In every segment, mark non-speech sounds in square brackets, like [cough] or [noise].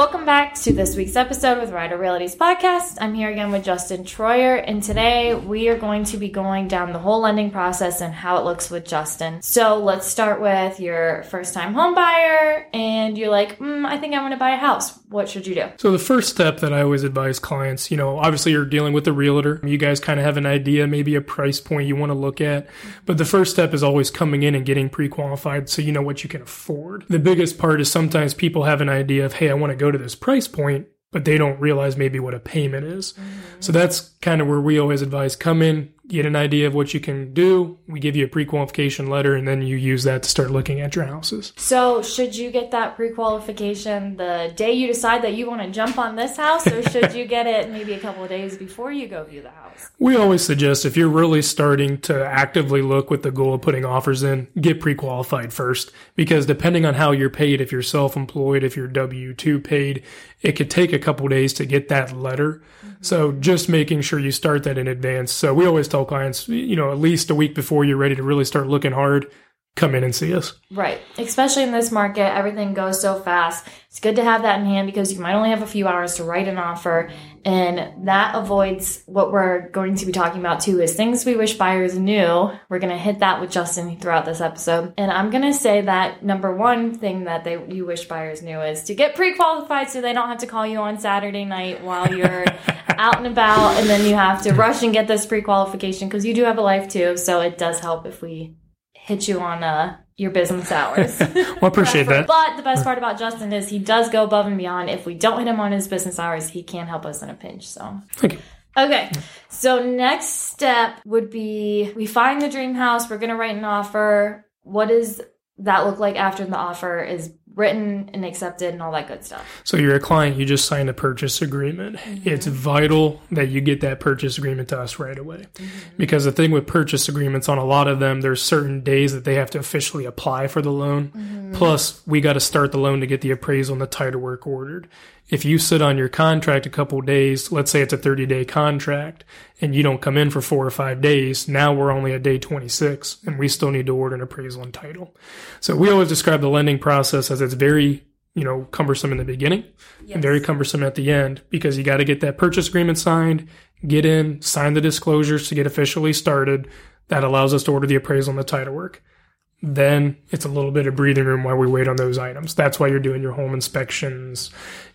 Welcome back to this week's episode with Ryder Realty's Podcast. I'm here again with Justin Troyer, and today we are going to be going down the whole lending process and how it looks with Justin. So let's start with your first time home buyer, and you're like, mm, I think I want to buy a house. What should you do? So the first step that I always advise clients, you know, obviously you're dealing with a realtor. You guys kind of have an idea, maybe a price point you want to look at. But the first step is always coming in and getting pre-qualified so you know what you can afford. The biggest part is sometimes people have an idea of, hey, I want to go to this price point, but they don't realize maybe what a payment is. Mm-hmm. So that's kind of where we always advise come in, get an idea of what you can do. We give you a pre-qualification letter and then you use that to start looking at your houses. So, should you get that pre-qualification the day you decide that you want to jump on this house or should you get it maybe a couple of days before you go view the house? We always suggest if you're really starting to actively look with the goal of putting offers in, get pre-qualified first because depending on how you're paid, if you're self-employed, if you're W2 paid, it could take a couple days to get that letter. Mm-hmm. So, just making sure you start that in advance. So, we always tell tell clients, you know, at least a week before you're ready to really start looking hard, come in and see us. Right. Especially in this market, everything goes so fast. It's good to have that in hand because you might only have a few hours to write an offer. And that avoids what we're going to be talking about too is things we wish buyers knew. We're going to hit that with Justin throughout this episode. And I'm going to say that number one thing that they you wish buyers knew is to get pre-qualified so they don't have to call you on Saturday night while you're [laughs] out and about and then you have to rush and get this pre-qualification because you do have a life too. So it does help if we hit you on uh, your business hours. [laughs] well, appreciate that. But the best part about Justin is he does go above and beyond. If we don't hit him on his business hours, he can help us in a pinch. So. Thank you. Okay, so next step would be we find the dream house. We're gonna write an offer. What does that look like after the offer is written and accepted and all that good stuff. So you're a client, you just signed a purchase agreement. Mm-hmm. It's vital that you get that purchase agreement to us right away. Mm-hmm. Because the thing with purchase agreements on a lot of them, there's certain days that they have to officially apply for the loan. Mm-hmm. Mm-hmm. Plus, we got to start the loan to get the appraisal and the title work ordered if you sit on your contract a couple days, let's say it's a 30 day contract, and you don't come in for four or five days, now we're only at day 26, and we still need to order an appraisal and title. So we always describe the lending process as it's very, you know, cumbersome in the beginning yes. and very cumbersome at the end because you got to get that purchase agreement signed, get in, sign the disclosures to get officially started. That allows us to order the appraisal and the title work then it's a little bit of breathing room while we wait on those items. That's why you're doing your home inspections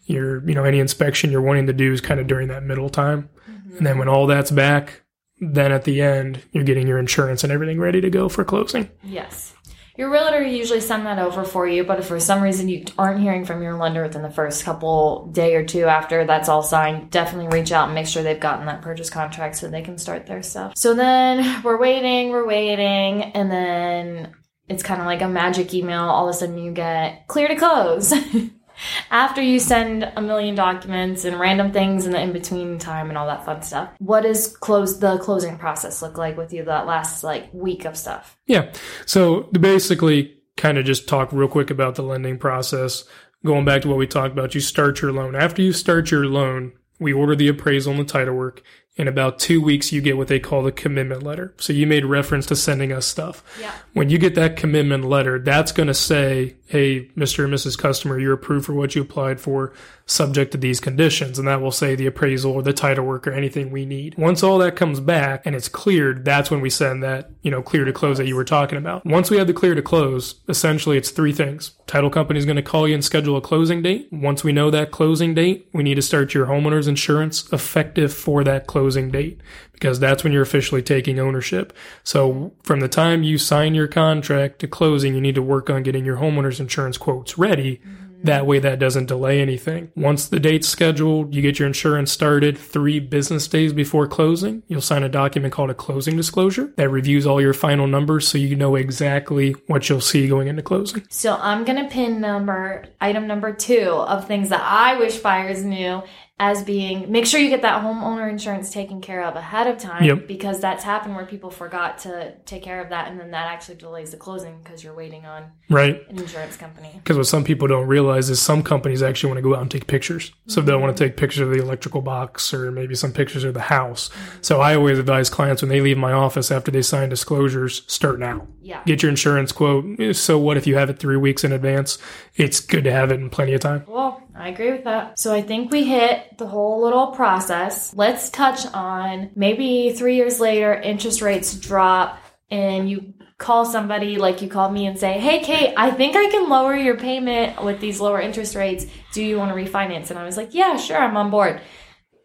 your, you know, any inspection you're wanting to do is kind of during that middle time. Mm-hmm. And then when all that's back, then at the end, you're getting your insurance and everything ready to go for closing. Yes. Your realtor usually send that over for you, but if for some reason you aren't hearing from your lender within the first couple day or two after that's all signed, definitely reach out and make sure they've gotten that purchase contract so they can start their stuff. So then we're waiting, we're waiting, and then it's kind of like a magic email. All of a sudden you get clear to close. [laughs] after you send a million documents and random things in the in between time and all that fun stuff, what does close the closing process look like with you that last like week of stuff? Yeah. So basically, kind of just talk real quick about the lending process. Going back to what we talked about, you start your loan. After you start your loan, we order the appraisal and the title work. In about two weeks, you get what they call the commitment letter. So you made reference to sending us stuff. Yeah. When you get that commitment letter, that's going to say, hey, Mr. and Mrs. Customer, you're approved for what you applied for, subject to these conditions. And that will say the appraisal or the title work or anything we need. Once all that comes back and it's cleared, that's when we send that, you know, clear to close that you were talking about. Once we have the clear to close, essentially it's three things. Title company is going to call you and schedule a closing date. Once we know that closing date, we need to start your homeowner's insurance effective for that closing date because that's when you're officially taking ownership. So from the time you sign your contract to closing, you need to work on getting your homeowner's insurance quotes ready. Mm-hmm that way, that doesn't delay anything. Once the date's scheduled, you get your insurance started three business days before closing. You'll sign a document called a closing disclosure that reviews all your final numbers so you know exactly what you'll see going into closing. So I'm going to pin number, item number two of things that I wish buyers knew as being make sure you get that homeowner insurance taken care of ahead of time yep. because that's happened where people forgot to take care of that and then that actually delays the closing because you're waiting on right. an insurance company. Because what some people don't realize is some companies actually want to go out and take pictures. So mm-hmm. they'll want to take pictures of the electrical box or maybe some pictures of the house. Mm-hmm. so i always advise clients when they leave my office after they sign disclosures start now. Yeah. Get your insurance quote. So what if you have it three weeks in advance? It's good to have it in plenty of time. Well I agree with that. So I think we hit the whole little process. Let's touch on maybe three years later, interest rates drop and you call somebody like you called me and say, Hey, Kate, I think I can lower your payment with these lower interest rates. Do you want to refinance? And I was like, Yeah, sure, I'm on board.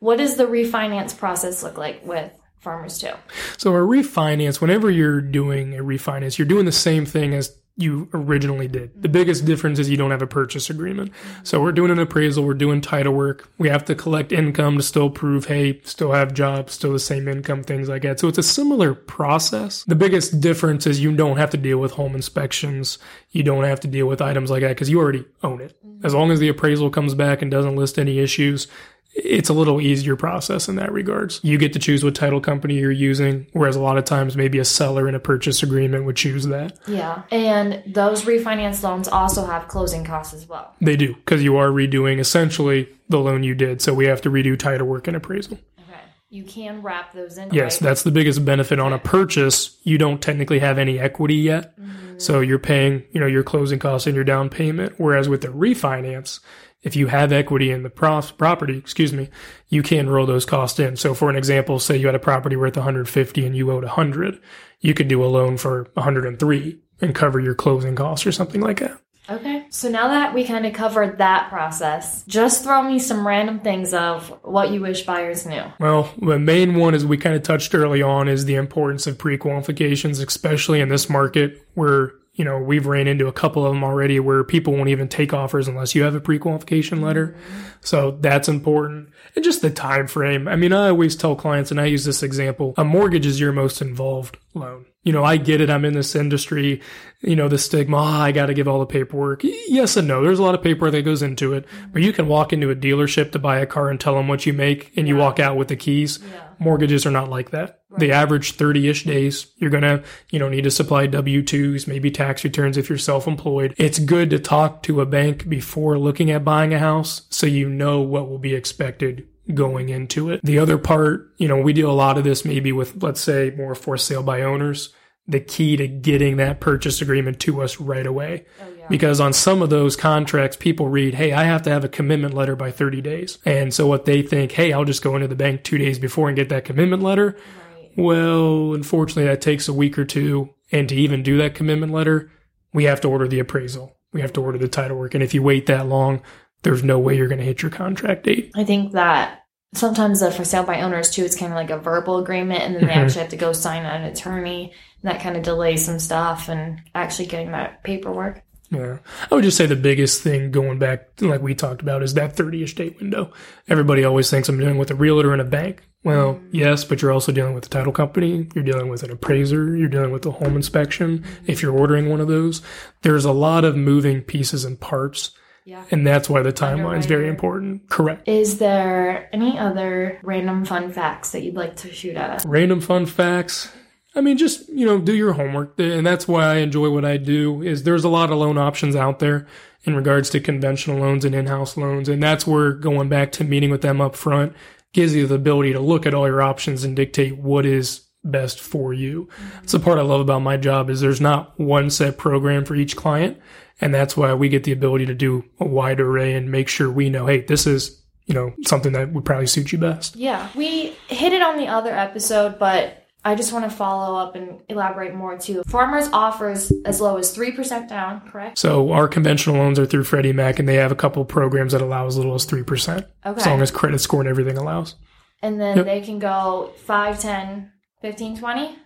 What does the refinance process look like with Farmers too? So a refinance, whenever you're doing a refinance, you're doing the same thing as you originally did. The biggest difference is you don't have a purchase agreement. So we're doing an appraisal, we're doing title work. We have to collect income to still prove, hey, still have jobs, still the same income, things like that. So it's a similar process. The biggest difference is you don't have to deal with home inspections. You don't have to deal with items like that because you already own it. As long as the appraisal comes back and doesn't list any issues, it's a little easier process in that regards. You get to choose what title company you're using, whereas a lot of times maybe a seller in a purchase agreement would choose that. Yeah. And those refinance loans also have closing costs as well. They do, because you are redoing essentially the loan you did. So we have to redo title work and appraisal. Okay. You can wrap those in. Yes, right? that's the biggest benefit on a purchase. You don't technically have any equity yet. Mm-hmm. So you're paying, you know, your closing costs and your down payment. Whereas with the refinance, if you have equity in the pro- property, excuse me, you can roll those costs in. So for an example, say you had a property worth 150 and you owed 100, you could do a loan for 103 and cover your closing costs or something like that. Okay. So now that we kind of covered that process, just throw me some random things of what you wish buyers knew. Well, the main one, as we kind of touched early on, is the importance of pre-qualifications, especially in this market where you know we've ran into a couple of them already where people won't even take offers unless you have a pre-qualification mm-hmm. letter. So that's important, and just the time frame. I mean, I always tell clients, and I use this example: a mortgage is your most involved loan. You know, I get it. I'm in this industry. You know, the stigma. Oh, I got to give all the paperwork. Yes and no. There's a lot of paperwork that goes into it, but you can walk into a dealership to buy a car and tell them what you make, and you walk out with the keys. Yeah. Mortgages are not like that. They average 30-ish days. You're going to, you know, need to supply W-2s, maybe tax returns if you're self-employed. It's good to talk to a bank before looking at buying a house so you know what will be expected going into it. The other part, you know, we do a lot of this maybe with, let's say, more for sale by owners. The key to getting that purchase agreement to us right away. Oh, because on some of those contracts, people read, Hey, I have to have a commitment letter by 30 days. And so what they think, Hey, I'll just go into the bank two days before and get that commitment letter. Right. Well, unfortunately, that takes a week or two. And to even do that commitment letter, we have to order the appraisal. We have to order the title work. And if you wait that long, there's no way you're going to hit your contract date. I think that sometimes the for sale by owners too, it's kind of like a verbal agreement, and then they Mhm. actually have to go sign an attorney. And that kind of delays some stuff and actually getting that paperwork. Yeah. I would just say the biggest thing going back, like we talked about, is that 30 ish day window. Everybody always thinks I'm dealing with a realtor and a bank. Well, yes, but you're also dealing with a title company. You're dealing with an appraiser. You're dealing with the home inspection. If you're ordering one of those, there's a lot of moving pieces and parts. Yeah. And that's why the timeline is very important. Correct. Is there any other random fun facts that you'd like to shoot at us? Random fun facts. I mean, just, you know, do your homework. And that's why I enjoy what I do is there's a lot of loan options out there in regards to conventional loans and in-house loans. And that's where going back to meeting with them up front gives you the ability to look at all your options and dictate what is best for you. Mm-hmm. That's the part I love about my job is there's not one set program for each client. And that's why we get the ability to do a wide array and make sure we know, hey, this is, you know, something that would probably suit you best. Yeah, we hit it on the other episode, but I just want to follow up and elaborate more too. Farmers offers as low as 3% down, correct? So our conventional loans are through Freddie Mac, and they have a couple programs that allow as little as three percent, as long as credit score and everything allows. And then Yep. they can go 5, 10, 15, 20,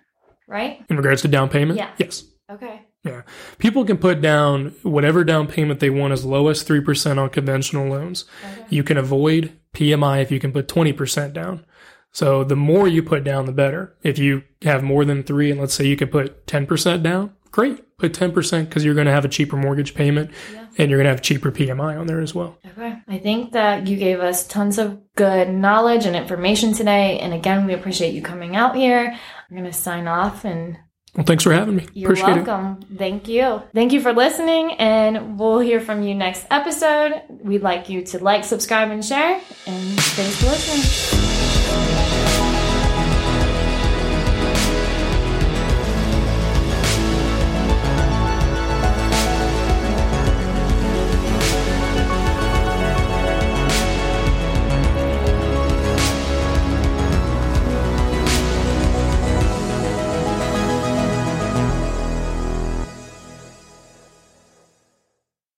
right? In regards to down payment, Yeah. yes, Okay. yeah, people can put down whatever down payment they want as low as three percent on conventional loans. Okay. You can avoid PMI if you can put twenty percent down. So the more you put down, the better. If you have more than three, and let's say you could put ten percent down, great. Put ten percent because you're going to have a cheaper mortgage payment, Yeah. and you're going to have cheaper PMI on there as well. Okay. I think that you gave us tons of good knowledge and information today. And again, we appreciate you coming out here. I'm going to sign off and Well, thanks for having me. you're Appreciate it. welcome. Thank you. Thank you for listening. And we'll hear from you next episode. We'd like you to like, subscribe, and share. And thanks for listening.